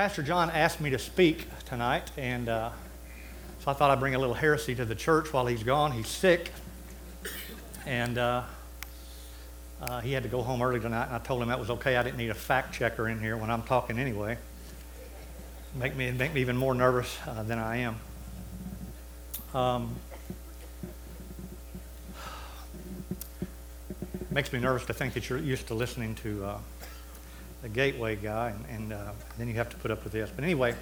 Pastor John asked me to speak tonight, and uh, so I thought I'd bring a little heresy to the church while he's gone. He's sick, and uh, uh, he had to go home early tonight, and I told him that was okay. I didn't need a fact checker in here when I'm talking anyway. Make me, make me even more nervous uh, than I am. Um, makes me nervous to think that you're used to listening to uh, the gateway guy, and, and uh, then you have to put up with this. But anyway,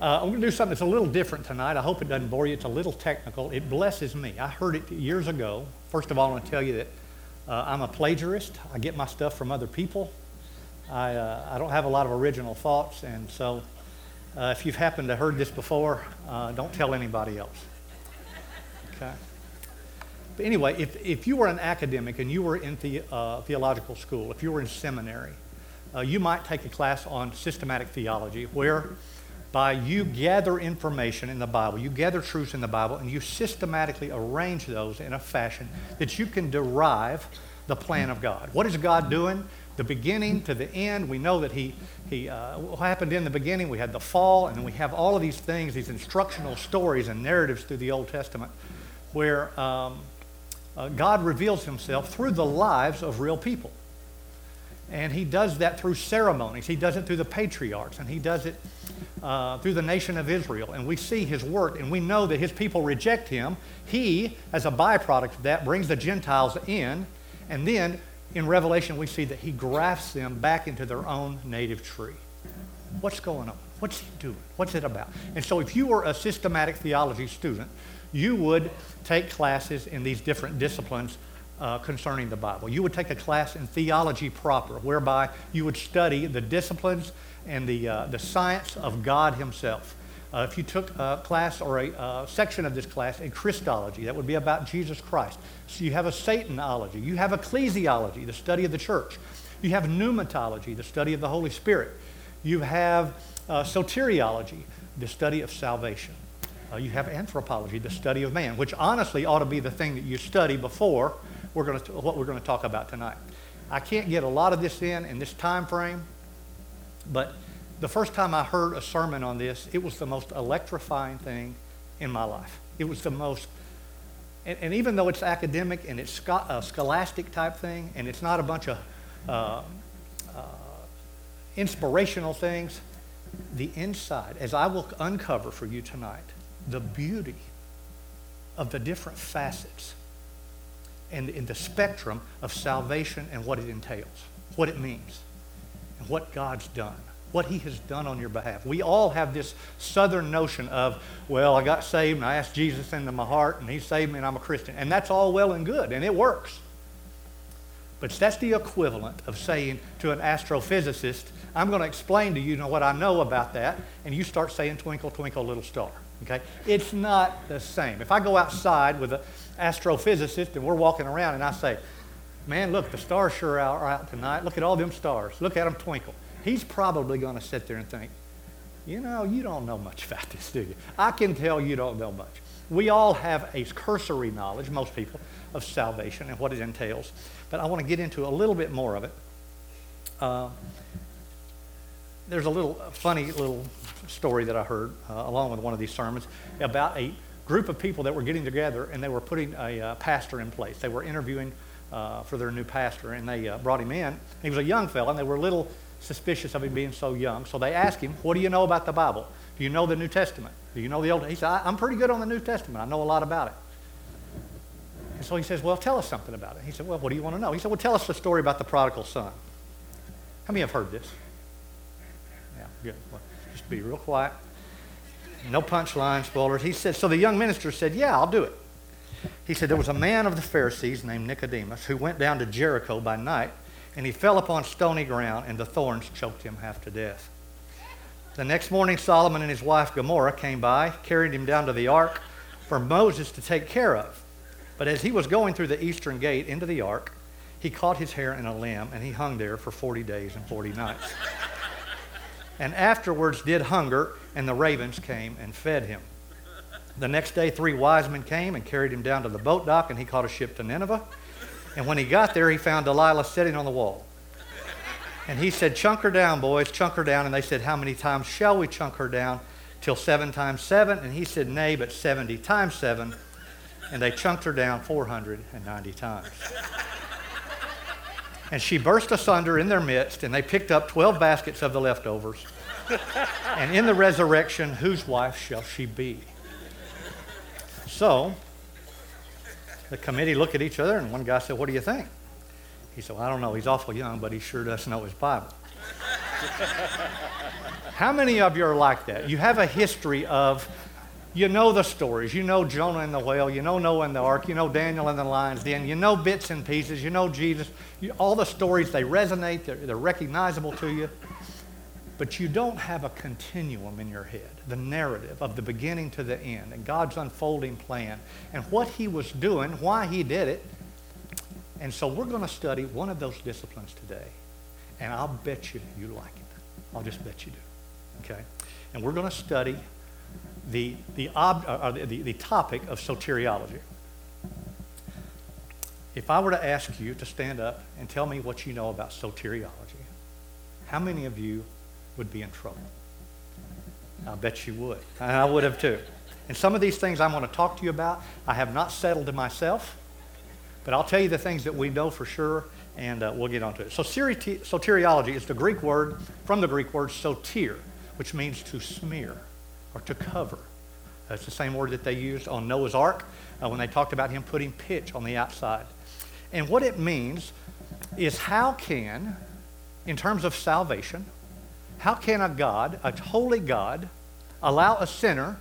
uh, I'm going to do something that's a little different tonight. I hope it doesn't bore you. It's a little technical. It blesses me. I heard it years ago. First of all, I want to tell you that uh, I'm a plagiarist. I get my stuff from other people. I, uh, I don't have a lot of original thoughts, and so uh, if you've happened to heard this before, uh, don't tell anybody else. Okay. But anyway, if, if you were an academic and you were in the, theological school, if you were in seminary, uh, you might take a class on systematic theology where by you gather information in the Bible, you gather truths in the Bible, and you systematically arrange those in a fashion that you can derive the plan of God. What is God doing? The beginning to the end. We know that He, he uh, what happened in the beginning. We had the fall, and we have all of these things, these instructional stories and narratives through the Old Testament, where um, uh, God reveals Himself through the lives of real people. And he does that through ceremonies. He does it through the patriarchs, and he does it uh, through the nation of Israel. And we see his work, and we know that his people reject him. He, as a byproduct of that, brings the Gentiles in. And then in Revelation, we see that he grafts them back into their own native tree. What's going on? What's he doing? What's it about? And so, if you were a systematic theology student, you would take classes in these different disciplines uh, concerning the Bible. You would take a class in theology proper, whereby you would study the disciplines and the, uh, the science of God Himself. Uh, if you took a class or a uh, section of this class in Christology, that would be about Jesus Christ. So you have a Satanology, you have ecclesiology, the study of the church. You have pneumatology, the study of the Holy Spirit. You have uh, soteriology, the study of salvation. Uh, you have anthropology, the study of man, which honestly ought to be the thing that you study before we're going to, what we're going to talk about tonight. I can't get a lot of this in in this time frame, but the first time I heard a sermon on this, it was the most electrifying thing in my life. It was the most, and, and even though it's academic and it's a scholastic type thing, and it's not a bunch of uh, uh, inspirational things, the inside, as I will uncover for you tonight, the beauty of the different facets and in the spectrum of salvation and what it entails, what it means, and what God's done, what He has done on your behalf. We all have this southern notion of, well, I got saved and I asked Jesus into my heart and He saved me and I'm a Christian. And that's all well and good and it works. But that's the equivalent of saying to an astrophysicist, I'm going to explain to you, you know, what I know about that, and you start saying, twinkle, twinkle, little star. Okay? It's not the same. If I go outside with an astrophysicist and we're walking around and I say, man, look, the stars sure are out tonight. Look at all them stars. Look at them twinkle. He's probably going to sit there and think, you know, you don't know much about this, do you? I can tell you don't know much. We all have a cursory knowledge, most people, of salvation and what it entails. But I want to get into a little bit more of it. Uh, there's a little funny little story that I heard uh, along with one of these sermons about a group of people that were getting together and they were putting a uh, pastor in place. They were interviewing uh, for their new pastor and they uh, brought him in. He was a young fellow and they were a little suspicious of him being so young. So they asked him, What do you know about the Bible? Do you know the New Testament? Do you know the Old? He said, I'm pretty good on the New Testament. I know a lot about it. And so he says, Well, tell us something about it. He said, Well, what do you want to know? He said, Well, tell us the story about the prodigal son. How many have heard this? Yeah, good. Well, be real quiet. No punchline spoilers. He said, So the young minister said, Yeah, I'll do it. He said, There was a man of the Pharisees named Nicodemus who went down to Jericho by night, and he fell upon stony ground, and the thorns choked him half to death. The next morning, Solomon and his wife Gomorrah came by, carried him down to the ark for Moses to take care of. But as he was going through the eastern gate into the ark, he caught his hair in a limb, and he hung there for 40 days and 40 nights. And afterwards did hunger, and the ravens came and fed him. The next day, three wise men came and carried him down to the boat dock, and he caught a ship to Nineveh. And when he got there, he found Delilah sitting on the wall. And he said, Chunk her down, boys, chunk her down. And they said, How many times shall we chunk her down? Till seven times seven. And he said, Nay, but 70 times seven. And they chunked her down 490 times. And she burst asunder in their midst, and they picked up 12 baskets of the leftovers. and in the resurrection, whose wife shall she be? So, the committee looked at each other, and one guy said, What do you think? He said, well, I don't know. He's awful young, but he sure does know his Bible. How many of you are like that? You have a history of, you know the stories. You know Jonah and the whale. You know Noah and the ark. You know Daniel and the lion's den. You know bits and pieces. You know Jesus. You, all the stories, they resonate. They're, they're recognizable to you. But you don't have a continuum in your head, the narrative of the beginning to the end, and God's unfolding plan, and what He was doing, why He did it, and so we're going to study one of those disciplines today. And I'll bet you you like it. I'll just bet you do. Okay? And we're going to study the, the, ob, uh, uh, the, the topic of soteriology. If I were to ask you to stand up and tell me what you know about soteriology, how many of you would be in trouble? I bet you would. I would have too. And some of these things I'm going to talk to you about, I have not settled to myself. But I'll tell you the things that we know for sure, and uh, we'll get onto it. So soteriology is the Greek word, from the Greek word soter, which means to smear or to cover. That's the same word that they used on Noah's Ark uh, when they talked about him putting pitch on the outside. And what it means is how can, in terms of salvation, how can a God, a holy God, allow a sinner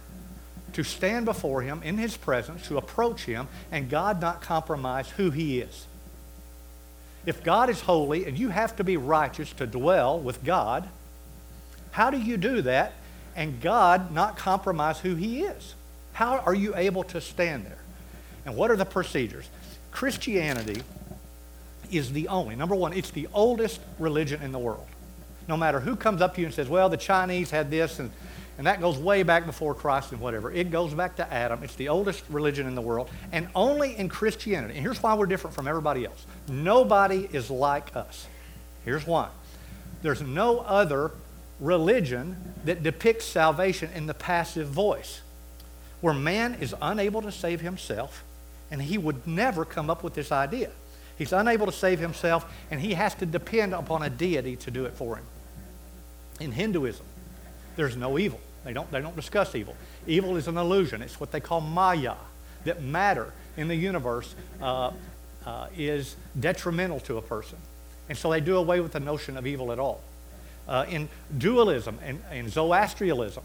to stand before him in his presence, to approach him, and God not compromise who he is. If God is holy and you have to be righteous to dwell with God, how do you do that and God not compromise who he is? How are you able to stand there? And what are the procedures? Christianity is the only, number one, it's the oldest religion in the world. No matter who comes up to you and says, well, the Chinese had this and and that goes way back before Christ and whatever. It goes back to Adam. It's the oldest religion in the world. And only in Christianity, and here's why we're different from everybody else nobody is like us. Here's why there's no other religion that depicts salvation in the passive voice, where man is unable to save himself, and he would never come up with this idea. He's unable to save himself, and he has to depend upon a deity to do it for him. In Hinduism, there's no evil. They don't, they don't discuss evil. Evil is an illusion. It's what they call maya, that matter in the universe uh, uh, is detrimental to a person. And so they do away with the notion of evil at all. Uh, in dualism and in Zoroastrianism,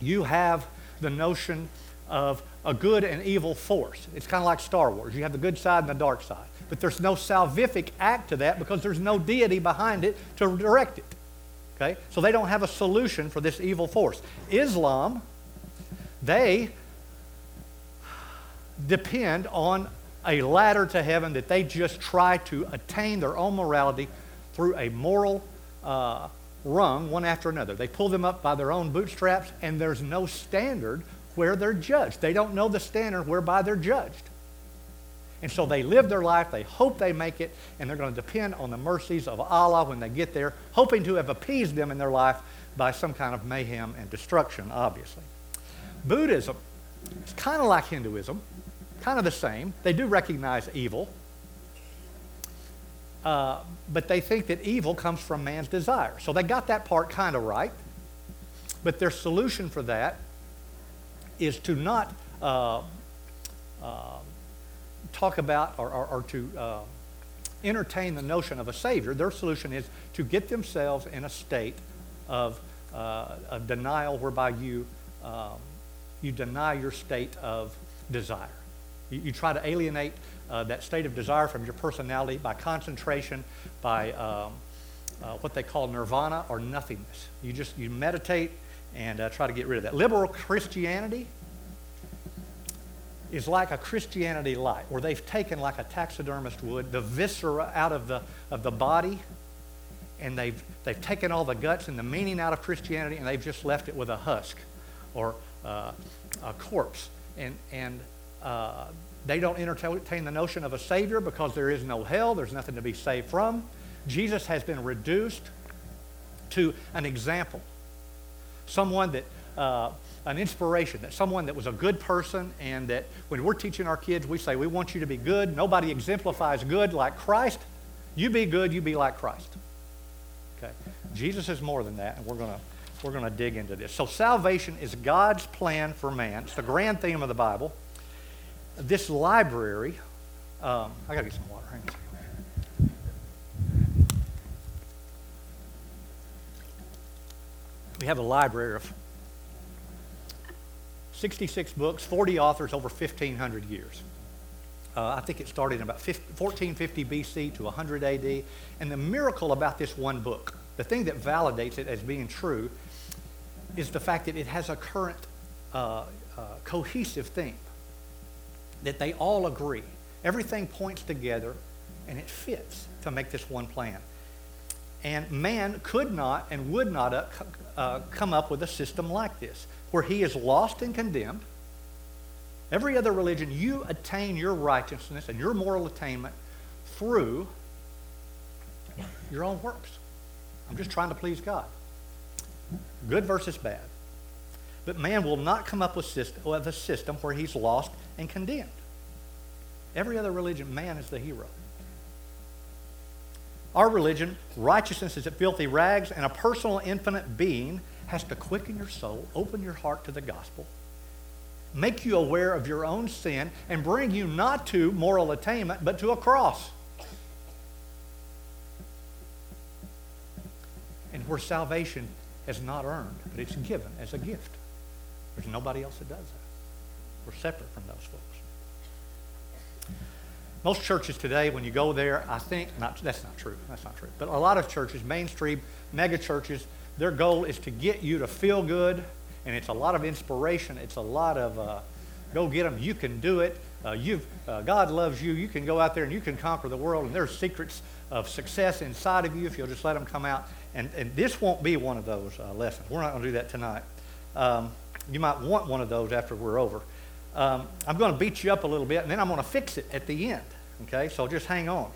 you have the notion of a good and evil force. It's kind of like Star Wars. You have the good side and the dark side. But there's no salvific act to that because there's no deity behind it to direct it. Okay? So they don't have a solution for this evil force. Islam, they depend on a ladder to heaven that they just try to attain their own morality through a moral uh, rung, one after another. They pull them up by their own bootstraps, and there's no standard where they're judged. They don't know the standard whereby they're judged. And so they live their life, they hope they make it, and they're going to depend on the mercies of Allah when they get there, hoping to have appeased them in their life by some kind of mayhem and destruction, obviously. Buddhism is kind of like Hinduism, kind of the same. They do recognize evil, uh, but they think that evil comes from man's desire. So they got that part kind of right. But their solution for that is to not uh, uh, talk about or, or, or to uh, entertain the notion of a Savior, their solution is to get themselves in a state of, uh, of denial whereby you, um, you deny your state of desire. You, you try to alienate uh, that state of desire from your personality by concentration, by um, uh, what they call nirvana or nothingness. You just you meditate and uh, try to get rid of that. Liberal Christianity is like a Christianity light, where they've taken, like a taxidermist would, the viscera out of the, of the body, and they've, they've taken all the guts and the meaning out of Christianity, and they've just left it with a husk or uh, a corpse. And, and uh, they don't entertain the notion of a Savior because there is no hell, there's nothing to be saved from. Jesus has been reduced to an example, someone that, uh, an inspiration, that someone that was a good person, and that when we're teaching our kids, we say, We want you to be good. Nobody exemplifies good like Christ. You be good, you be like Christ. Okay? Jesus is more than that, and we're going to we're going to dig into this. So, salvation is God's plan for man. It's the grand theme of the Bible. This library, um, I got to get some water. We have a library of 66 books, 40 authors, over 1,500 years. Uh, I think it started in about 50, 1450 BC to 100 AD. And the miracle about this one book, the thing that validates it as being true, is the fact that it has a current uh, uh, cohesive theme, that they all agree. Everything points together and it fits to make this one plan. And man could not and would not uh, uh, come up with a system like this, where he is lost and condemned. Every other religion, you attain your righteousness and your moral attainment through your own works. I'm just trying to please God. Good versus bad. But man will not come up with, system, with a system where he's lost and condemned. Every other religion, man is the hero. Our religion, righteousness is at filthy rags, and a personal, infinite being has to quicken your soul, open your heart to the gospel, make you aware of your own sin, and bring you not to moral attainment, but to a cross. And where salvation is not earned, but it's given as a gift. There's nobody else that does that. We're separate from those folks. Most churches today, when you go there, I think, not, that's not true, that's not true, but a lot of churches, mainstream mega churches, their goal is to get you to feel good, and it's a lot of inspiration. It's a lot of uh, go get them, you can do it. Uh, you've, uh, God loves you. You can go out there and you can conquer the world, and there's secrets of success inside of you if you'll just let them come out. And, and this won't be one of those uh, lessons. We're not going to do that tonight. Um, you might want one of those after we're over. Um, I'm going to beat you up a little bit, and then I'm going to fix it at the end. Okay, so just hang on.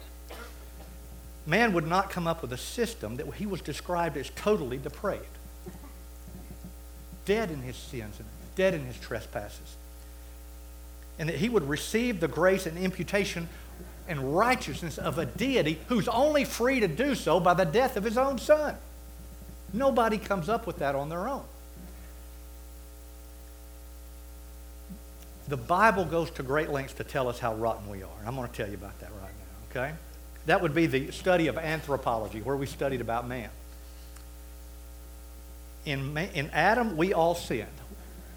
Man would not come up with a system that he was described as totally depraved, dead in his sins and dead in his trespasses, and that he would receive the grace and imputation and righteousness of a deity who's only free to do so by the death of his own son. Nobody comes up with that on their own. The Bible goes to great lengths to tell us how rotten we are. I'm going to tell you about that right now, okay? That would be the study of anthropology, where we studied about man. In, in Adam, we all sinned.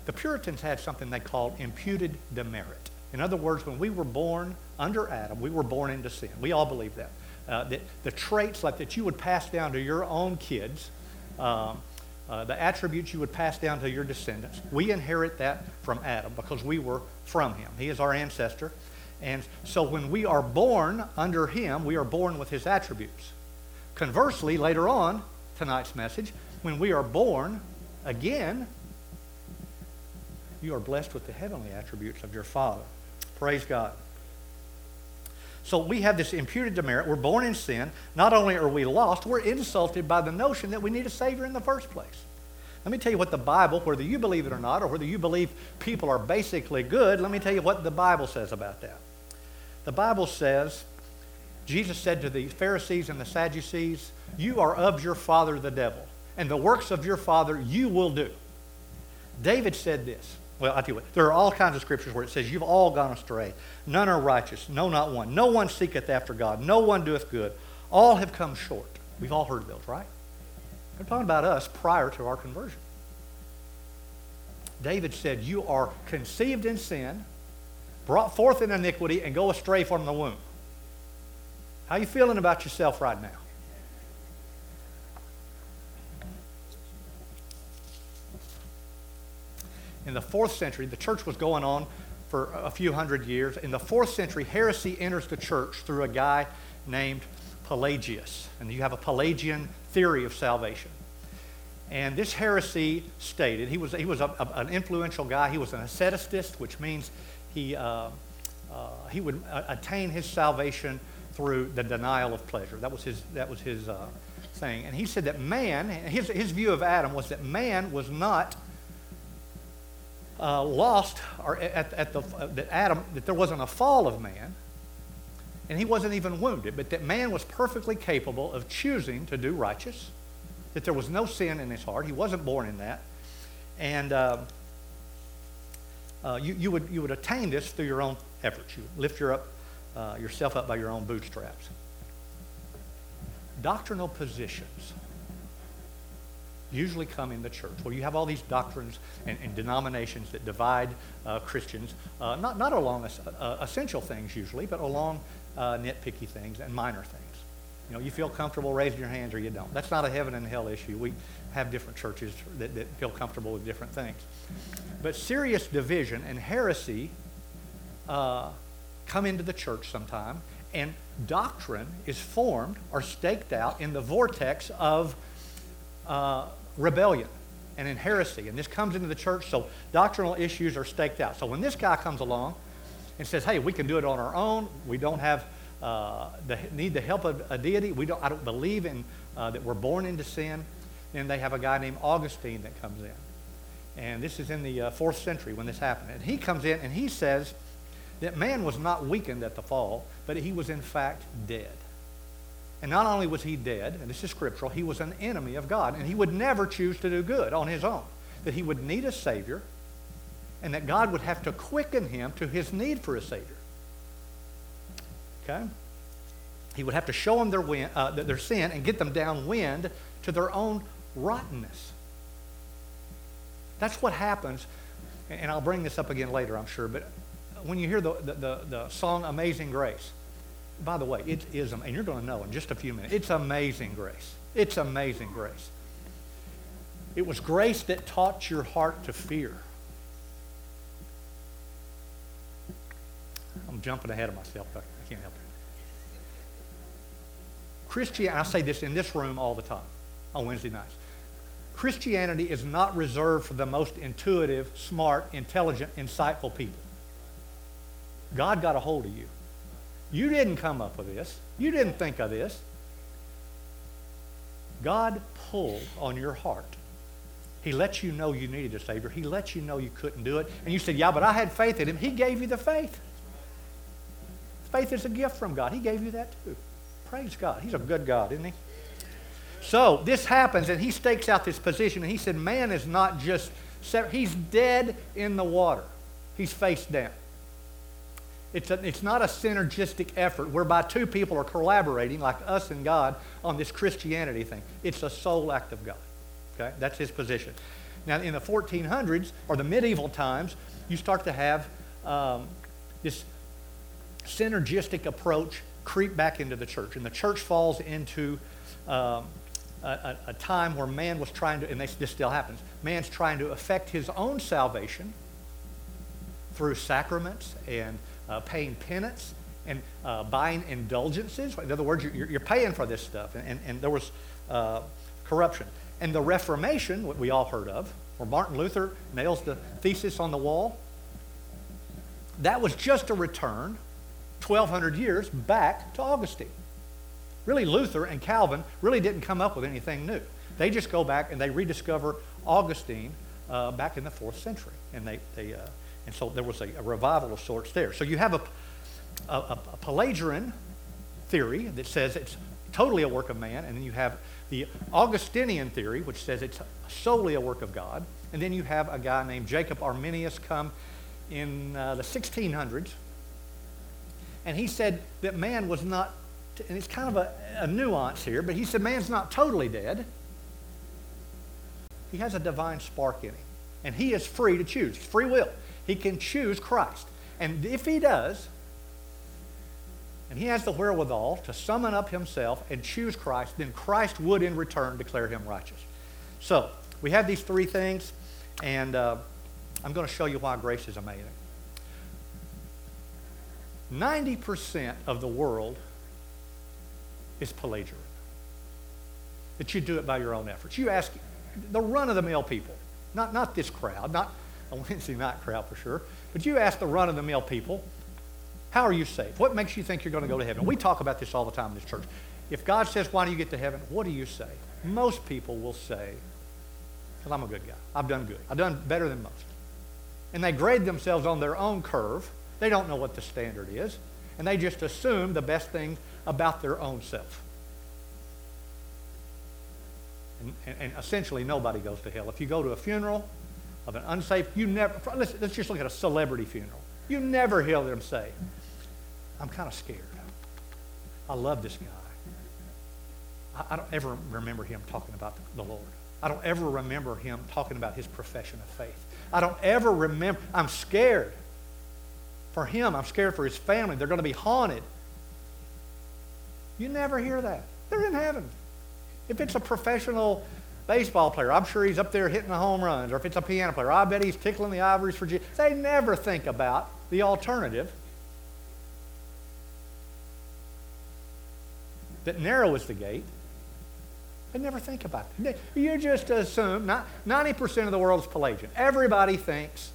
The Puritans had something they called imputed demerit. In other words, when we were born under Adam, we were born into sin. We all believe that. Uh, that the traits like that you would pass down to your own kids, um, uh, the attributes you would pass down to your descendants, we inherit that from Adam because we were from him. He is our ancestor. And so when we are born under him, we are born with his attributes. Conversely, later on, tonight's message, when we are born again, you are blessed with the heavenly attributes of your Father. Praise God. So we have this imputed demerit. We're born in sin. Not only are we lost, we're insulted by the notion that we need a Savior in the first place. Let me tell you what the Bible, whether you believe it or not, or whether you believe people are basically good, let me tell you what the Bible says about that. The Bible says, Jesus said to the Pharisees and the Sadducees, You are of your father the devil, and the works of your father you will do. David said this well, I tell you what, there are all kinds of scriptures where it says, You've all gone astray. None are righteous. No, not one. No one seeketh after God. No one doeth good. All have come short. We've all heard those, right? They're talking about us prior to our conversion. David said, You are conceived in sin, brought forth in iniquity, and go astray from the womb. How you feeling about yourself right now? In the fourth century, the church was going on for a few hundred years. In the fourth century, heresy enters the church through a guy named Pelagius. And you have a Pelagian theory of salvation. And this heresy stated, he was, he was a, a, an influential guy. He was an asceticist, which means he, uh, uh, he would attain his salvation through the denial of pleasure. That was his, that was his uh, saying. And he said that man, his, his view of Adam was that man was not uh, lost, or at, at the, uh, that Adam, that there wasn't a fall of man, and he wasn't even wounded, but that man was perfectly capable of choosing to do righteous, that there was no sin in his heart. He wasn't born in that. And uh, uh, you, you, would, you would attain this through your own efforts. You lift your up, uh, yourself up by your own bootstraps. Doctrinal positions usually come in the church, where you have all these doctrines and, and denominations that divide uh, Christians, uh, not, not along uh, essential things usually, but along uh, nitpicky things and minor things. You know, you feel comfortable raising your hands or you don't. That's not a heaven and hell issue. We have different churches that, that feel comfortable with different things. But serious division and heresy uh, come into the church sometime, and doctrine is formed or staked out in the vortex of uh, rebellion and in heresy. And this comes into the church, so doctrinal issues are staked out. So when this guy comes along and says, hey, we can do it on our own, we don't have uh, the, need the help of a deity, we don't, I don't believe in, uh, that we're born into sin, then they have a guy named Augustine that comes in. And this is in the uh, fourth century when this happened. And he comes in and he says that man was not weakened at the fall, but he was in fact dead. And not only was he dead, and this is scriptural, he was an enemy of God. And he would never choose to do good on his own. That he would need a Savior, and that God would have to quicken him to his need for a Savior. Okay? He would have to show them their, win, uh, their sin and get them downwind to their own rottenness. That's what happens, and I'll bring this up again later, I'm sure, but when you hear the, the, the, the song Amazing Grace, by the way, it is, and you're going to know in just a few minutes, it's amazing grace. It's amazing grace. It was grace that taught your heart to fear. I'm jumping ahead of myself, but I can't help it. Christianity, I say this in this room all the time on Wednesday nights. Christianity is not reserved for the most intuitive, smart, intelligent, insightful people. God got a hold of you. You didn't come up with this. You didn't think of this. God pulled on your heart. He let you know you needed a Savior. He let you know you couldn't do it. And you said, Yeah, but I had faith in Him. He gave you the faith. Faith is a gift from God. He gave you that too. Praise God. He's a good God, isn't He? So this happens, and He stakes out this position, and He said, Man is not just, he's dead in the water, he's face down. It's, a, it's not a synergistic effort whereby two people are collaborating, like us and God, on this Christianity thing. It's a sole act of God. Okay? That's his position. Now, in the 1400s or the medieval times, you start to have um, this synergistic approach creep back into the church. And the church falls into um, a, a, time where man was trying to, and this, this still happens, man's trying to effect his own salvation through sacraments and uh, paying penance and uh, buying indulgences. In other words, you're, you're paying for this stuff. And, and, and there was uh, corruption. And the Reformation, what we all heard of, where Martin Luther nails the thesis on the wall, that was just a return 1,200 years back to Augustine. Really, Luther and Calvin really didn't come up with anything new. They just go back and they rediscover Augustine uh, back in the fourth century. And they, they uh, and so there was a, a revival of sorts there. So you have a, a, a Pelagian theory that says it's totally a work of man, and then you have the Augustinian theory, which says it's solely a work of God. And then you have a guy named Jacob Arminius come in uh, the 1600s, and he said that man was not, and it's kind of a, a nuance here, but he said man's not totally dead. He has a divine spark in him, and he is free to choose. Free will. He can choose Christ. And if he does, and he has the wherewithal to summon up himself and choose Christ, then Christ would in return declare him righteous. So, we have these three things, and uh, I'm going to show you why grace is amazing. 90% of the world is Pelagianism. That you do it by your own efforts. You ask the run of the mill people, not, not this crowd, not a Wednesday night crowd for sure. But you ask the run of the mill people, How are you saved? What makes you think you're going to go to heaven? We talk about this all the time in this church. If God says, Why do you get to heaven? What do you say? Most people will say, Because I'm a good guy. I've done good. I've done better than most. And they grade themselves on their own curve. They don't know what the standard is. And they just assume the best thing about their own self. And, and, and essentially, nobody goes to hell. If you go to a funeral of an unsafe, you never, let's, let's just look at a celebrity funeral. You never hear them say, I'm kind of scared. I love this guy. I, I don't ever remember him talking about the, the Lord. I don't ever remember him talking about his profession of faith. I don't ever remember. I'm scared for him. I'm scared for his family. They're going to be haunted. You never hear that. They're in heaven. If it's a professional baseball player, I'm sure he's up there hitting the home runs. Or if it's a piano player, I bet he's tickling the ivories for Jesus. They never think about the alternative that narrow is the gate. They never think about it. You just assume, not, 90% of the world is Pelagian. Everybody thinks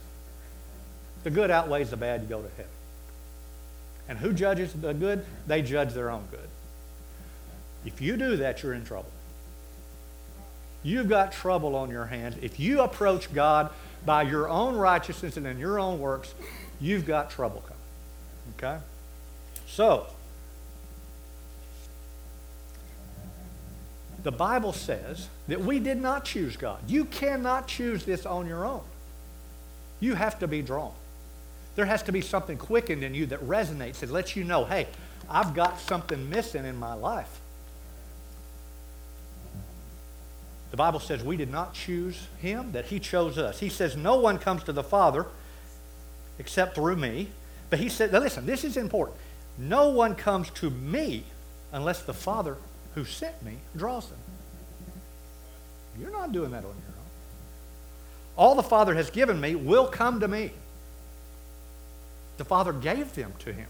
the good outweighs the bad, you go to heaven. And who judges the good? They judge their own good. If you do that, you're in trouble. You've got trouble on your hands. If you approach God by your own righteousness and in your own works, you've got trouble coming. Okay? So, the Bible says that we did not choose God. You cannot choose this on your own. You have to be drawn. There has to be something quickened in you that resonates, that lets you know, hey, I've got something missing in my life. The Bible says we did not choose him, that he chose us. He says, No one comes to the Father except through me. But he said, listen, this is important. No one comes to me unless the Father who sent me draws them. You're not doing that on your own. All the Father has given me will come to me. The Father gave them to him.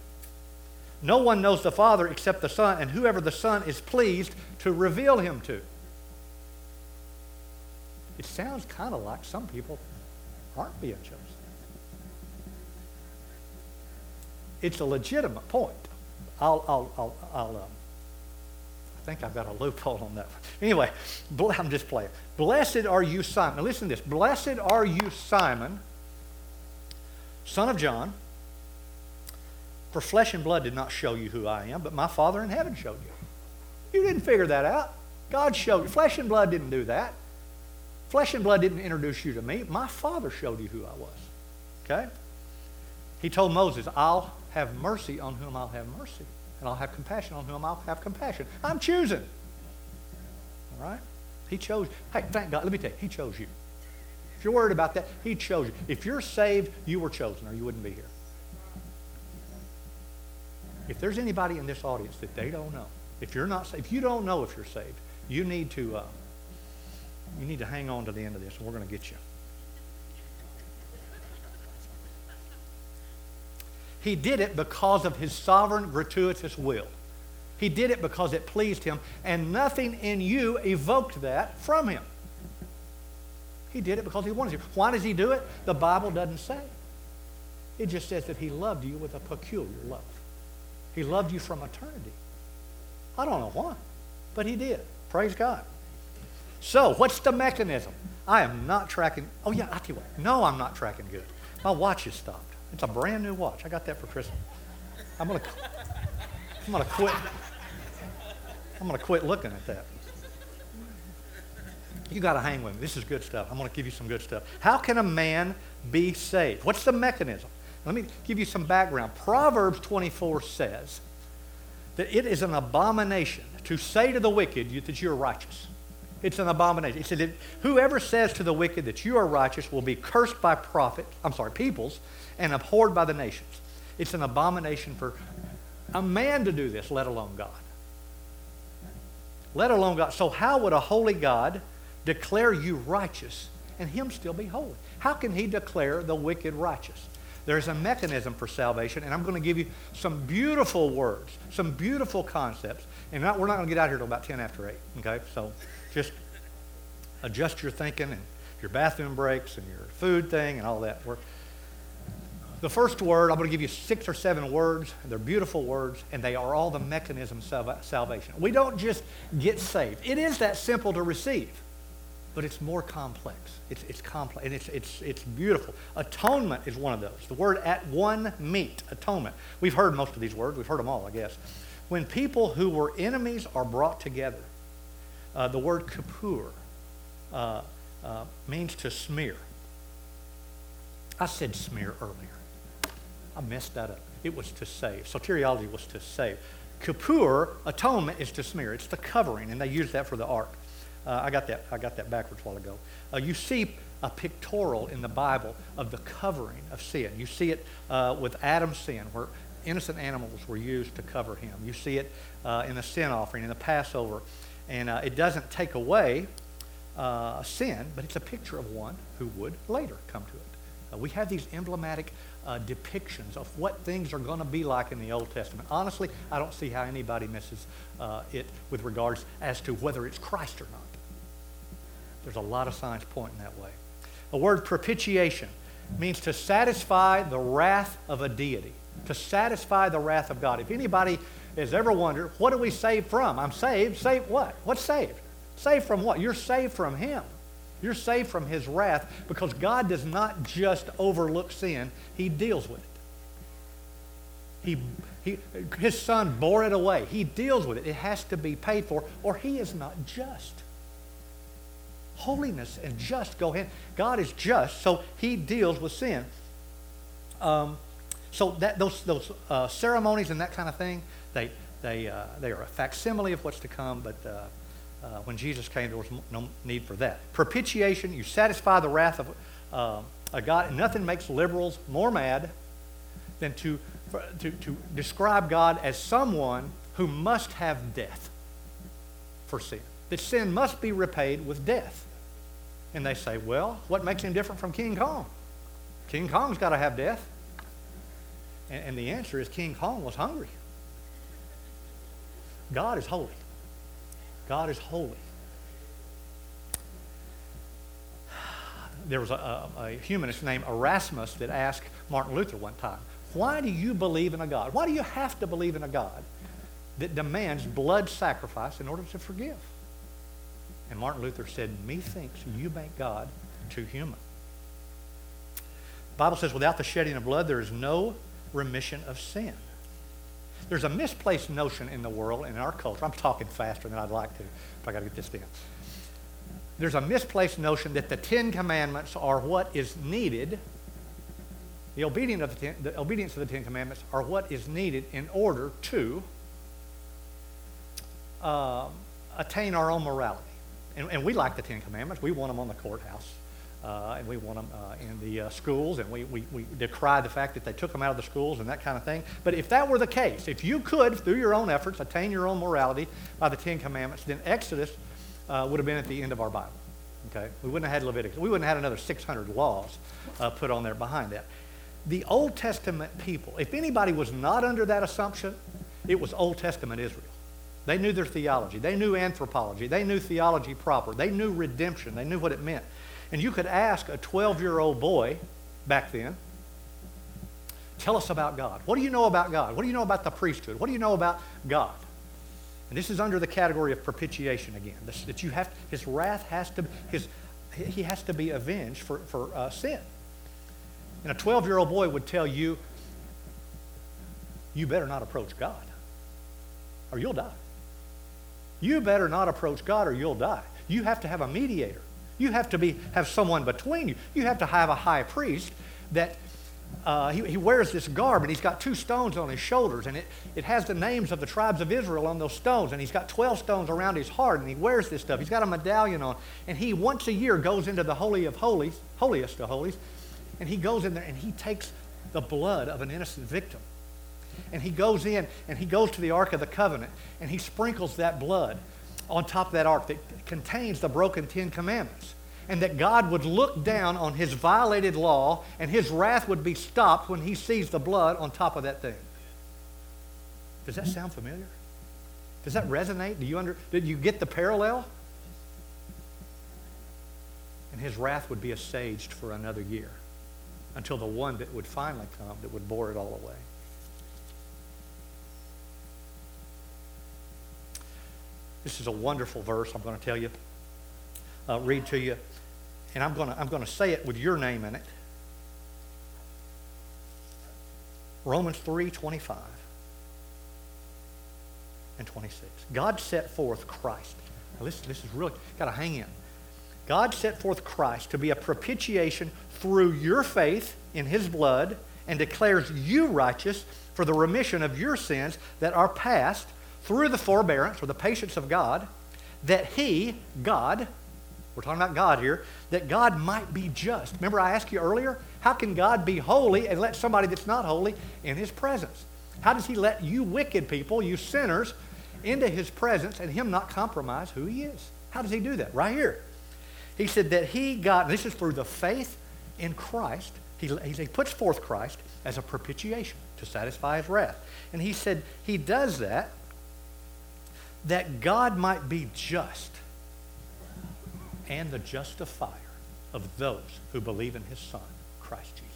No one knows the Father except the Son, and whoever the Son is pleased to reveal him to. It sounds kind of like some people aren't being chosen. It's a legitimate point. I'll, I'll, I'll, I'll um, I think I've got a loophole on that one. Anyway, I'm just playing. Blessed are you, Simon. Now listen to this. Blessed are you, Simon, son of John. For flesh and blood did not show you who I am, but my Father in heaven showed you. You didn't figure that out. God showed you. Flesh and blood didn't do that. Flesh and blood didn't introduce you to me. My Father showed you who I was. Okay? He told Moses, I'll have mercy on whom I'll have mercy, and I'll have compassion on whom I'll have compassion. I'm choosing. All right? He chose. Hey, thank God. Let me tell you, He chose you. If you're worried about that, He chose you. If you're saved, you were chosen, or you wouldn't be here. If there's anybody in this audience that they don't know, if you're not, if you don't know if you're saved, you need to. Uh, you need to hang on to the end of this, we're going to get you. He did it because of his sovereign, gratuitous will. He did it because it pleased him, and nothing in you evoked that from him. He did it because he wanted to. Why does he do it? The Bible doesn't say. It just says that he loved you with a peculiar love. He loved you from eternity. I don't know why, but he did. Praise God. So, what's the mechanism? I am not tracking. Oh, yeah, I tell you what. No, I'm not tracking good. My watch is stopped. It's a brand new watch. I got that for Christmas. I'm going to I'm going to quit. I'm going to quit looking at that. You got to hang with me. This is good stuff. I'm going to give you some good stuff. How can a man be saved? What's the mechanism? Let me give you some background. Proverbs 24 says that it is an abomination to say to the wicked that you're righteous. It's an abomination. He said that whoever says to the wicked that you are righteous will be cursed by prophet, I'm sorry, peoples, and abhorred by the nations. It's an abomination for a man to do this, let alone God. Let alone God. So how would a holy God declare you righteous and him still be holy? How can he declare the wicked righteous? There's a mechanism for salvation, and I'm going to give you some beautiful words, some beautiful concepts. And not, we're not going to get out here until about 10 after 8, okay? So just adjust your thinking and your bathroom breaks and your food thing and all that. We're, The first word, I'm going to give you six or seven words. They're beautiful words, and they are all the mechanisms of salvation. We don't just get saved. It is that simple to receive, but it's more complex. It's, it's complex, and it's, it's, it's beautiful. Atonement is one of those. The word at one meet, atonement. We've heard most of these words. We've heard them all, I guess. When people who were enemies are brought together, uh, the word kippur uh, uh, means to smear. I said smear earlier. I messed that up. It was to save. Soteriology was to save. Kippur, atonement, is to smear. It's the covering, and they use that for the ark. Uh, I got that. I got that backwards a while ago. Uh, you see a pictorial in the Bible of the covering of sin. You see it with Adam's sin, where innocent animals were used to cover him. You see it in the sin offering, in the Passover, and uh, it doesn't take away uh, sin, but it's a picture of one who would later come to it. we have these emblematic uh, depictions of what things are going to be like in the Old Testament. Honestly, I don't see how anybody misses uh, it with regards as to whether it's Christ or not. There's a lot of signs pointing that way. The word propitiation means to satisfy the wrath of a deity, to satisfy the wrath of God. If anybody has ever wondered, what do we save from? I'm saved. Saved what? What's saved? Saved from what? You're saved from Him. You're saved from his wrath because God does not just overlook sin, he deals with it. He, he, his son bore it away. He deals with it. It has to be paid for, or he is not just. Holiness and just go ahead. God is just, so he deals with sin. Um, so that those those uh, ceremonies and that kind of thing, they they uh, they are a facsimile of what's to come, but uh, uh, when Jesus came, there was no need for that. Propitiation, you satisfy the wrath of uh, a God. Nothing makes liberals more mad than to, to, to describe God as someone who must have death for sin. That sin must be repaid with death. And they say, well, what makes him different from King Kong? King Kong's got to have death. And, and the answer is King Kong was hungry. God is holy. God is holy. There was a, a, a, humanist named Erasmus that asked Martin Luther one time, Why do you believe in a God? Why do you have to believe in a God that demands blood sacrifice in order to forgive? And Martin Luther said, Methinks you make God too human. The Bible says, Without the shedding of blood, there is no remission of sin. There's a misplaced notion in the world, and in our culture. I'm talking faster than I'd like to, but I got to get this down. There's a misplaced notion that the Ten Commandments are what is needed. The obedience of the, ten, the obedience of the Ten Commandments are what is needed in order to uh, attain our own morality. And, and we like the Ten Commandments. We want them on the courthouse uh, and we want them uh, in the uh, schools, and we, we, we decry the fact that they took them out of the schools and that kind of thing. But if that were the case, if you could, through your own efforts, attain your own morality by the Ten Commandments, then Exodus uh, would have been at the end of our Bible. Okay? We wouldn't have had Leviticus. We wouldn't have had another 600 laws uh, put on there behind that. The Old Testament people, if anybody was not under that assumption, it was Old Testament Israel. They knew their theology. They knew anthropology. They knew theology proper. They knew redemption. They knew what it meant. And you could ask a 12 year old boy back then, tell us about God. What do you know about God? What do you know about the priesthood? What do you know about God? And this is under the category of propitiation again. This, that you have, his wrath has to, his, he has to be avenged for, for uh, sin. And a 12 year old boy would tell you, you better not approach God or you'll die. You better not approach God or you'll die. You have to have a mediator. You have to be, have someone between you. You have to have a high priest that uh, he, he, wears this garb and he's got two stones on his shoulders and it, it has the names of the tribes of Israel on those stones and he's got 12 stones around his heart and he wears this stuff. He's got a medallion on and he once a year goes into the Holy of Holies, holiest of holies, and he goes in there and he takes the blood of an innocent victim. And he goes in and he goes to the Ark of the Covenant and he sprinkles that blood on top of that ark that contains the broken Ten Commandments. And that God would look down on his violated law and his wrath would be stopped when he sees the blood on top of that thing. Does that sound familiar? Does that resonate? Do you under, did you get the parallel? And his wrath would be assuaged for another year. until the one that would finally come that would bore it all away. This is a wonderful verse, I'm going to tell you, uh, read to you, and I'm going to, I'm going to say it with your name in it. Romans 3 25 and 26. God set forth Christ. Now listen, this is really, got to hang in. God set forth Christ to be a propitiation through your faith in his blood and declares you righteous for the remission of your sins that are past through the forbearance or the patience of God, that he, God, we're talking about God here, that God might be just. Remember, I asked you earlier, how can God be holy and let somebody that's not holy in his presence? How does he let you wicked people, you sinners, into his presence and him not compromise who he is? How does he do that? Right here. He said that he got, this is through the faith in Christ. He, he puts forth Christ as a propitiation to satisfy his wrath. And he said he does that that God might be just and the justifier of those who believe in his Son, Christ Jesus.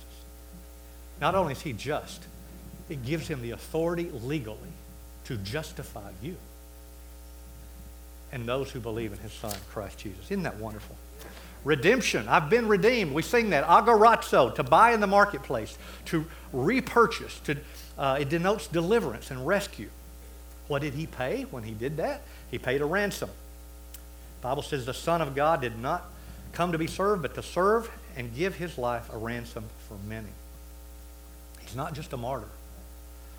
Not only is he just, it gives him the authority legally to justify you and those who believe in his Son, Christ Jesus. Isn't that wonderful? Redemption. I've been redeemed. We sing that. Agorazo, to buy in the marketplace, to repurchase. To, uh, it denotes deliverance and rescue. What did he pay when he did that? He paid a ransom. The Bible says the Son of God did not come to be served, but to serve and give his life a ransom for many. He's not just a martyr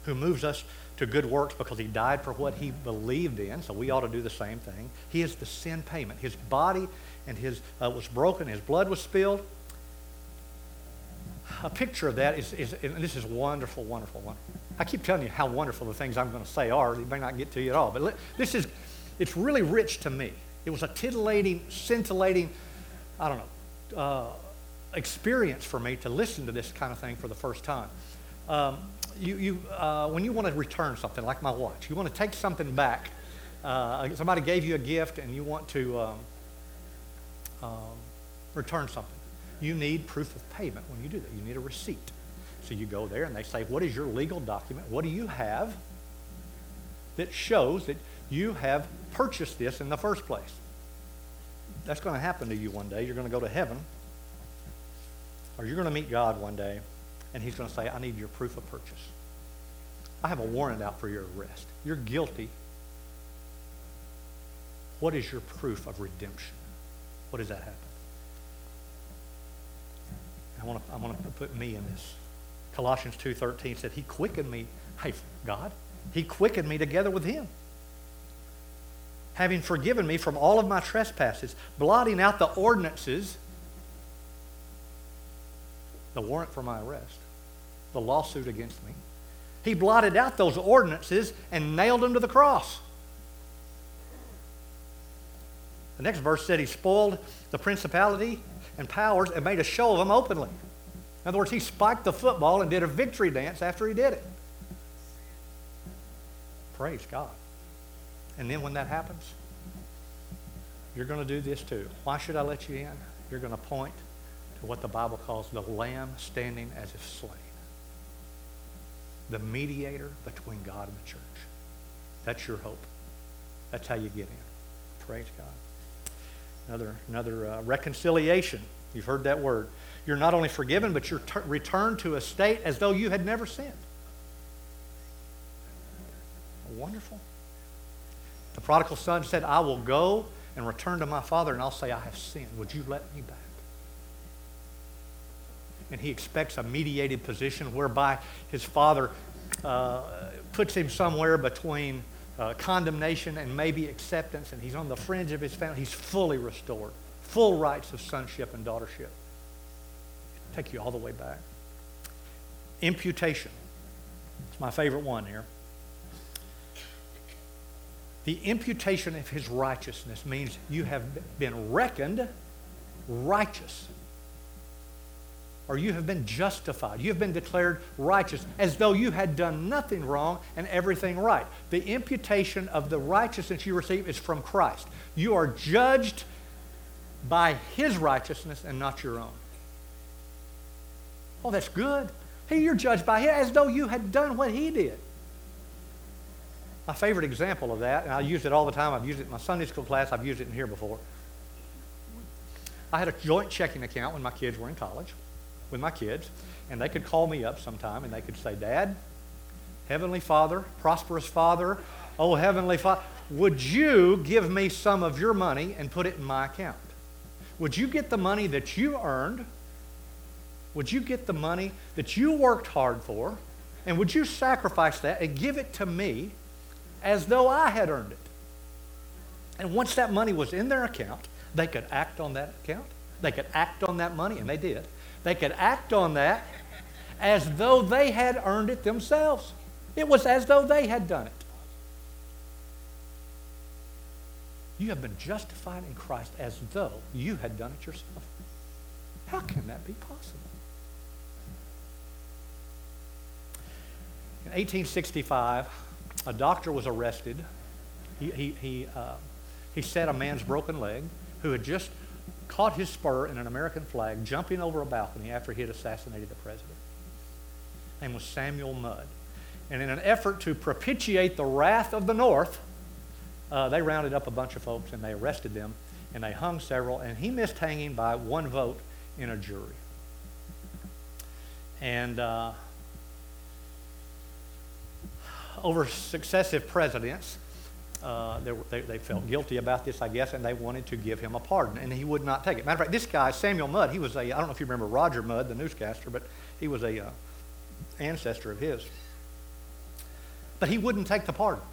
who moves us to good works because he died for what he believed in, so we ought to do the same thing. He is the sin payment. His body and his uh, was broken, his blood was spilled. A picture of that is, is and this is wonderful, wonderful, wonderful. I keep telling you how wonderful the things I'm going to say are. They may not get to you at all, but this is, it's really rich to me. It was a titillating, scintillating, I don't know, uh, experience for me to listen to this kind of thing for the first time. Um, you, you, uh, when you want to return something, like my watch, you want to take something back. Uh, somebody gave you a gift and you want to um, um, return something. You need proof of payment when you do that. You need a receipt. So you go there and they say, What is your legal document? What do you have that shows that you have purchased this in the first place? That's going to happen to you one day. You're going to go to heaven, or you're going to meet God one day, and He's going to say, I need your proof of purchase. I have a warrant out for your arrest. You're guilty. What is your proof of redemption? What does that happen? I want to, I want to put me in this. Colossians 2.13 said, he quickened me. Hey, God, he quickened me together with him. Having forgiven me from all of my trespasses, blotting out the ordinances, the warrant for my arrest, the lawsuit against me. He blotted out those ordinances and nailed them to the cross. The next verse said he spoiled the principality and powers and made a show of them openly. In other words, he spiked the football and did a victory dance after he did it. Praise God. And then when that happens, you're going to do this too. Why should I let you in? You're going to point to what the Bible calls the Lamb standing as if slain, the mediator between God and the church. That's your hope. That's how you get in. Praise God. Another, another uh, reconciliation. You've heard that word. You're not only forgiven, but you're t- returned to a state as though you had never sinned. Wonderful. The prodigal son said, I will go and return to my father, and I'll say, I have sinned. Would you let me back? And he expects a mediated position whereby his father uh, puts him somewhere between uh, condemnation and maybe acceptance, and he's on the fringe of his family. He's fully restored, full rights of sonship and daughtership take you all the way back. Imputation. It's my favorite one here. The imputation of his righteousness means you have been reckoned righteous. Or you have been justified. You have been declared righteous as though you had done nothing wrong and everything right. The imputation of the righteousness you receive is from Christ. You are judged by his righteousness and not your own. Oh, that's good. Hey, you're judged by him as though you had done what he did. My favorite example of that, and I use it all the time, I've used it in my Sunday school class, I've used it in here before. I had a joint checking account when my kids were in college with my kids, and they could call me up sometime and they could say, Dad, Heavenly Father, prosperous Father, oh Heavenly Father, would you give me some of your money and put it in my account? Would you get the money that you earned? Would you get the money that you worked hard for? And would you sacrifice that and give it to me as though I had earned it? And once that money was in their account, they could act on that account. They could act on that money, and they did. They could act on that as though they had earned it themselves. It was as though they had done it. You have been justified in Christ as though you had done it yourself. How can that be possible? In 1865, a doctor was arrested. He, he, he, uh, he set a man's broken leg who had just caught his spur in an American flag jumping over a balcony after he had assassinated the president. His name was Samuel Mudd. And in an effort to propitiate the wrath of the North, uh, they rounded up a bunch of folks and they arrested them and they hung several. And he missed hanging by one vote in a jury. And uh, over successive presidents, uh, they, they, they, felt guilty about this, I guess, and they wanted to give him a pardon, and he would not take it. Matter of fact, this guy, Samuel Mudd, he was a, I don't know if you remember Roger Mudd, the newscaster, but he was a uh, ancestor of his. But he wouldn't take the pardon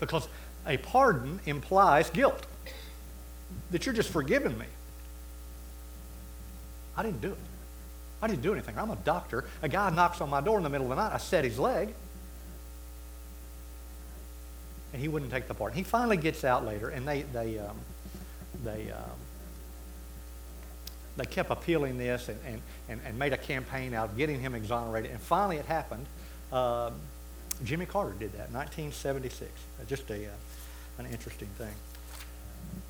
because a pardon implies guilt, that you're just forgiving me. I didn't do it. I didn't do anything. I'm a doctor. A guy knocks on my door in the middle of the night. I set his leg and he wouldn't take the part. He finally gets out later, and they they um, they um, they kept appealing this and, and, and, and, made a campaign out of getting him exonerated. And finally, it happened. Um, Jimmy Carter did that, 1976. Just a uh, an interesting thing.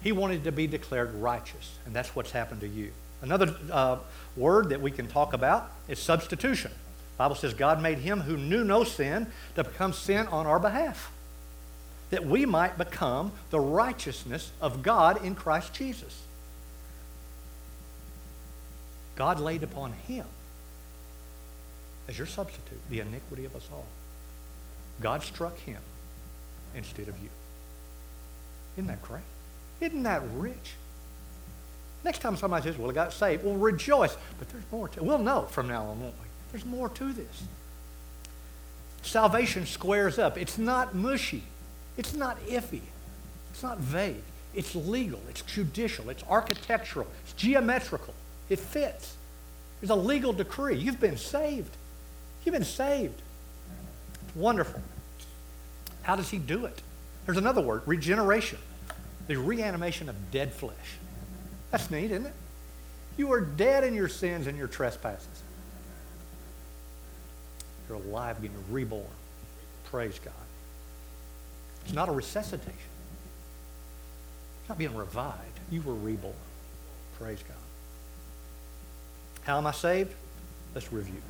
He wanted to be declared righteous, and that's what's happened to you. Another uh, word that we can talk about is substitution. The Bible says God made him who knew no sin to become sin on our behalf that we might become the righteousness of God in Christ Jesus. God laid upon him as your substitute the iniquity of us all. God struck him instead of you. Isn't that great? Isn't that rich? Next time somebody says, Well, I got saved, well, rejoice. But there's more to it. We'll know from now on, won't we? There's more to this. Salvation squares up. It's not mushy. It's not iffy. It's not vague. It's legal. It's judicial. It's architectural. It's geometrical. It fits. It's a legal decree. You've been saved. You've been saved. It's wonderful. How does he do it? There's another word regeneration, the reanimation of dead flesh. That's neat, isn't it? You are dead in your sins and your trespasses. You're alive, being reborn. Praise God. It's not a resuscitation. It's not being revived. You were reborn. Praise God. How am I saved? Let's review.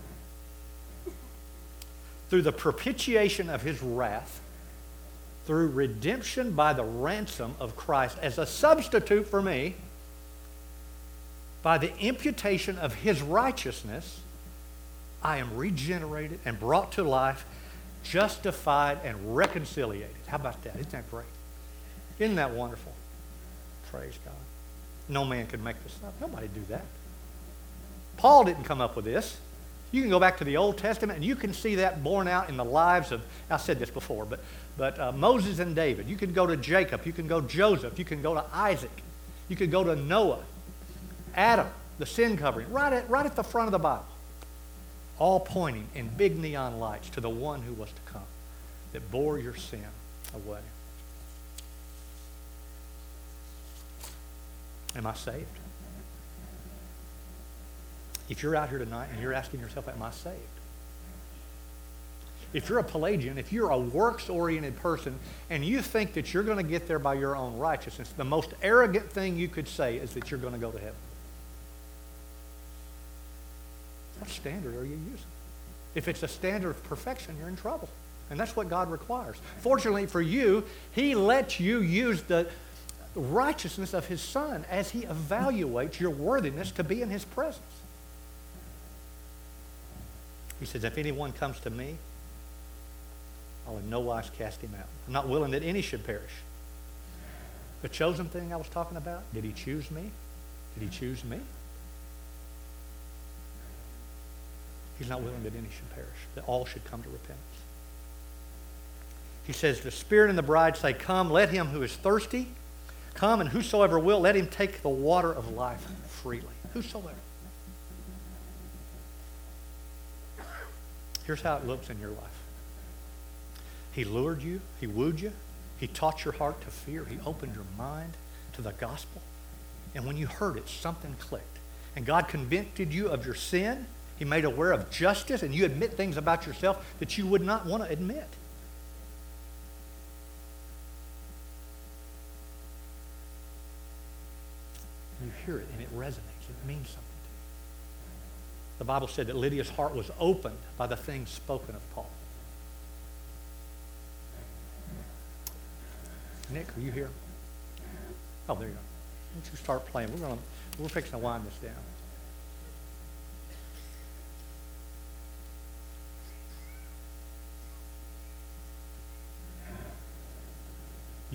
Through the propitiation of his wrath, through redemption by the ransom of Christ as a substitute for me, by the imputation of his righteousness, I am regenerated and brought to life justified and reconciliated. How about that? Isn't that great? Isn't that wonderful? Praise God. No man could make this up. Nobody do that. Paul didn't come up with this. You can go back to the Old Testament and you can see that borne out in the lives of, I said this before, but, but uh, Moses and David. You can go to Jacob. You can go Joseph. You can go to Isaac. You can go to Noah, Adam, the sin covering, right at, right at the front of the Bible all pointing in big neon lights to the one who was to come that bore your sin away. Am I saved? If you're out here tonight and you're asking yourself, Am I saved? If you're a Pelagian, if you're a works oriented person and you think that you're going to get there by your own righteousness, the most arrogant thing you could say is that you're going to go to heaven. Standard are you using? If it's a standard of perfection, you're in trouble. And that's what God requires. Fortunately for you, He lets you use the righteousness of His Son as He evaluates your worthiness to be in His presence. He says, If anyone comes to me, I'll in no wise cast him out. I'm not willing that any should perish. The chosen thing I was talking about, did he choose me? Did he choose me? He's not willing that any should perish, that all should come to repentance. He says, The Spirit and the bride say, Come, let him who is thirsty come, and whosoever will, let him take the water of life freely. Whosoever. Here's how it looks in your life He lured you, He wooed you, He taught your heart to fear, He opened your mind to the gospel. And when you heard it, something clicked. And God convicted you of your sin. He made aware of justice, and you admit things about yourself that you would not want to admit. You hear it, and it resonates. It means something. to you. The Bible said that Lydia's heart was opened by the things spoken of Paul. Nick, are you here? Oh, there you go. Why don't you start playing? We're going to, we're fixing to wind this down.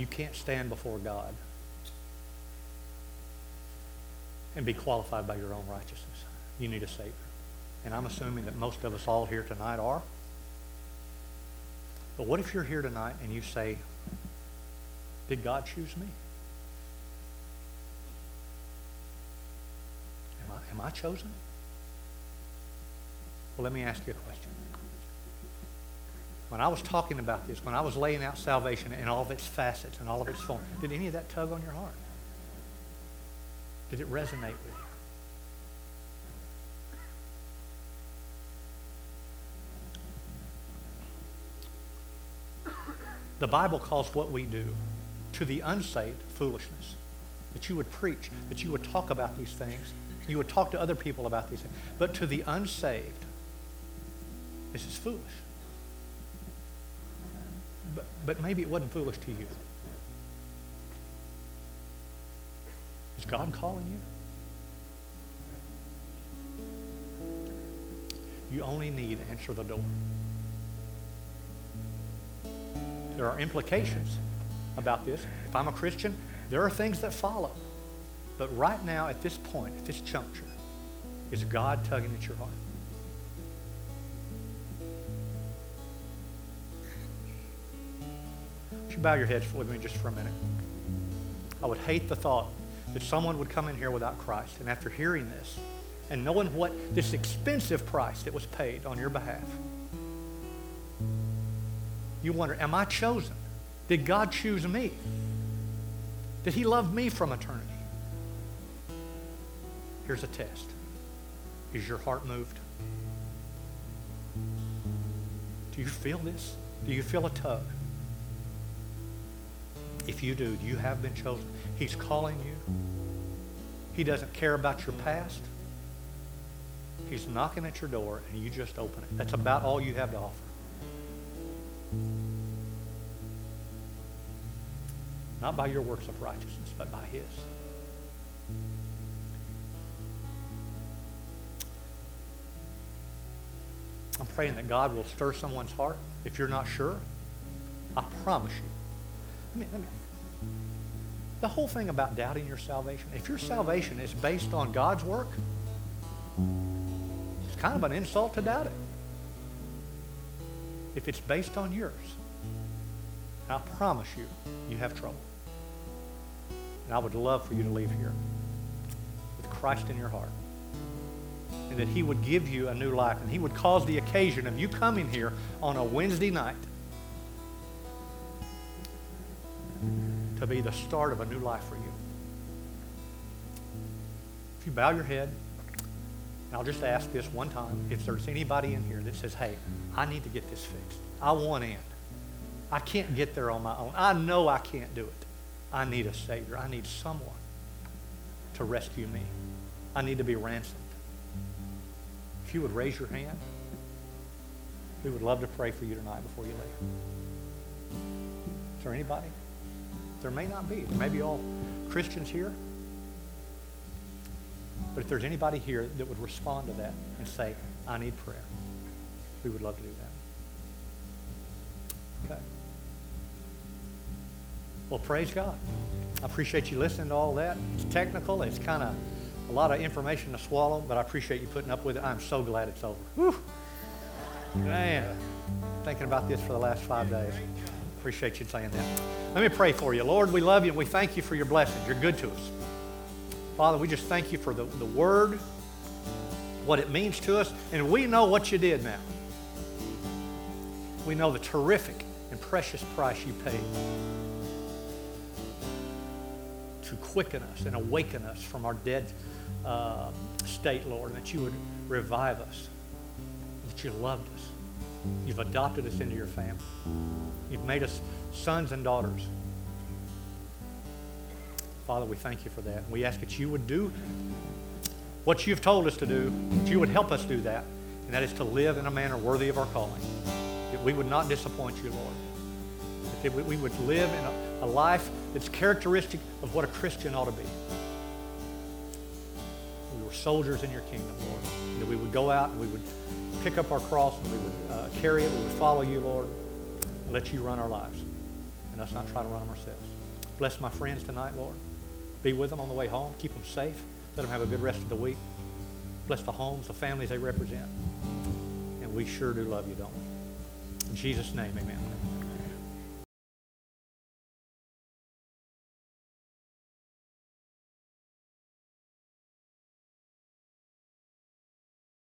You can't stand before God and be qualified by your own righteousness. You need a Savior and I'm assuming that most of us all here tonight are. But what if you're here tonight and you say, Did God choose me? Am I, am I chosen? Well, let me ask you a question. When I was talking about this, when I was laying out salvation in all of its facets and all of its forms, did any of that tug on your heart? Did it resonate with you? The Bible calls what we do to the unsaved foolishness. That you would preach, that you would talk about these things, you would talk to other people about these things. But to the unsaved, this is foolish. But, but maybe it wasn't foolish to you. Is God calling you? You only need to answer the door. There are implications about this. If I'm a Christian, there are things that follow. But right now, at this point, at this juncture, is God tugging at your heart? Bow your heads with me just for a minute? I would hate the thought that someone would come in here without Christ, and after hearing this and knowing what this expensive price that was paid on your behalf, you wonder, am I chosen? Did God choose me? Did He love me from eternity? Here's a test Is your heart moved? Do you feel this? Do you feel a tug? If you do, you have been chosen. He's calling you. He doesn't care about your past. He's knocking at your door, and you just open it. That's about all you have to offer. Not by your works of righteousness, but by His. I'm praying that God will stir someone's heart. If you're not sure, I promise you. The whole thing about doubting your salvation, if your salvation is based on God's work, it's kind of an insult to doubt it if it's based on yours, I promise you, you have trouble. And I would love for you to leave here with Christ in your heart. And that he would give you a new life. And he would cause the occasion of you coming here on a Wednesday night to be the start of a new life for you. If you bow your head, I'll just ask this one time if there's anybody in here that says, hey, I need to get this fixed. I want in. I can't get there on my own. I know I can't do it. I need a Savior. I need someone to rescue me. I need to be ransomed. If you would raise your hand, we would love to pray for you tonight before you leave. Is there anybody? There may not be. There may be all Christians here. But if there's anybody here that would respond to that and say, I need prayer, we would love to do that. Okay. Well, praise God. I appreciate you listening to all that. It's technical. It's kind of a lot of information to swallow, but I appreciate you putting up with it. I'm so glad it's over. Whew. Man, thinking about this for the last five days. Appreciate you saying that. Let me pray for you. Lord, we love you and we thank you for your blessings. You're good to us. Father, we just thank you for the, the word, what it means to us, and we know what you did now. We know the terrific and precious price you paid to quicken us and awaken us from our dead uh, state, Lord, and that you would revive us, that you loved us. You've adopted us into your family. You've made us sons and daughters. Father, we thank you for that. We ask that you would do what you've told us to do, that you would help us do that, and that is to live in a manner worthy of our calling. That we would not disappoint you, Lord. That we would live in a, a life that's characteristic of what a Christian ought to be. Soldiers in your kingdom, Lord. And that we would go out and we would pick up our cross and we would uh, carry it. We would follow you, Lord, and let you run our lives and us not try to run them ourselves. Bless my friends tonight, Lord. Be with them on the way home. Keep them safe. Let them have a good rest of the week. Bless the homes, the families they represent. And we sure do love you, don't we? In Jesus' name, amen.